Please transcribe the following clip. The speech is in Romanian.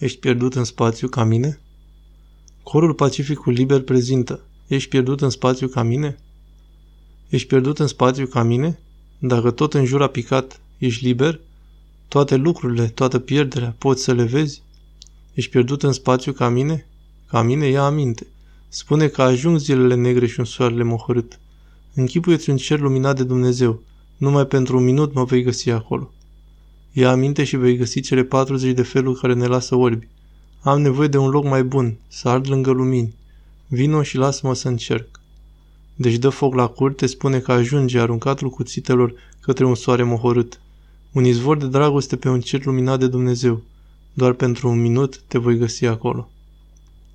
Ești pierdut în spațiu ca mine? Corul Pacificul Liber prezintă. Ești pierdut în spațiu ca mine? Ești pierdut în spațiu ca mine? Dacă tot în jur a picat, ești liber? Toate lucrurile, toată pierderea, poți să le vezi? Ești pierdut în spațiu ca mine? Ca mine ia aminte. Spune că ajung zilele negre și un soarele mohorât. Închipuieți un cer luminat de Dumnezeu. Numai pentru un minut mă vei găsi acolo. Ia aminte și vei găsi cele 40 de feluri care ne lasă orbi. Am nevoie de un loc mai bun, să ard lângă lumini. Vino și lasă-mă să încerc. Deci dă foc la curte, spune că ajunge aruncatul cuțitelor către un soare mohorât. Un izvor de dragoste pe un cer luminat de Dumnezeu. Doar pentru un minut te voi găsi acolo.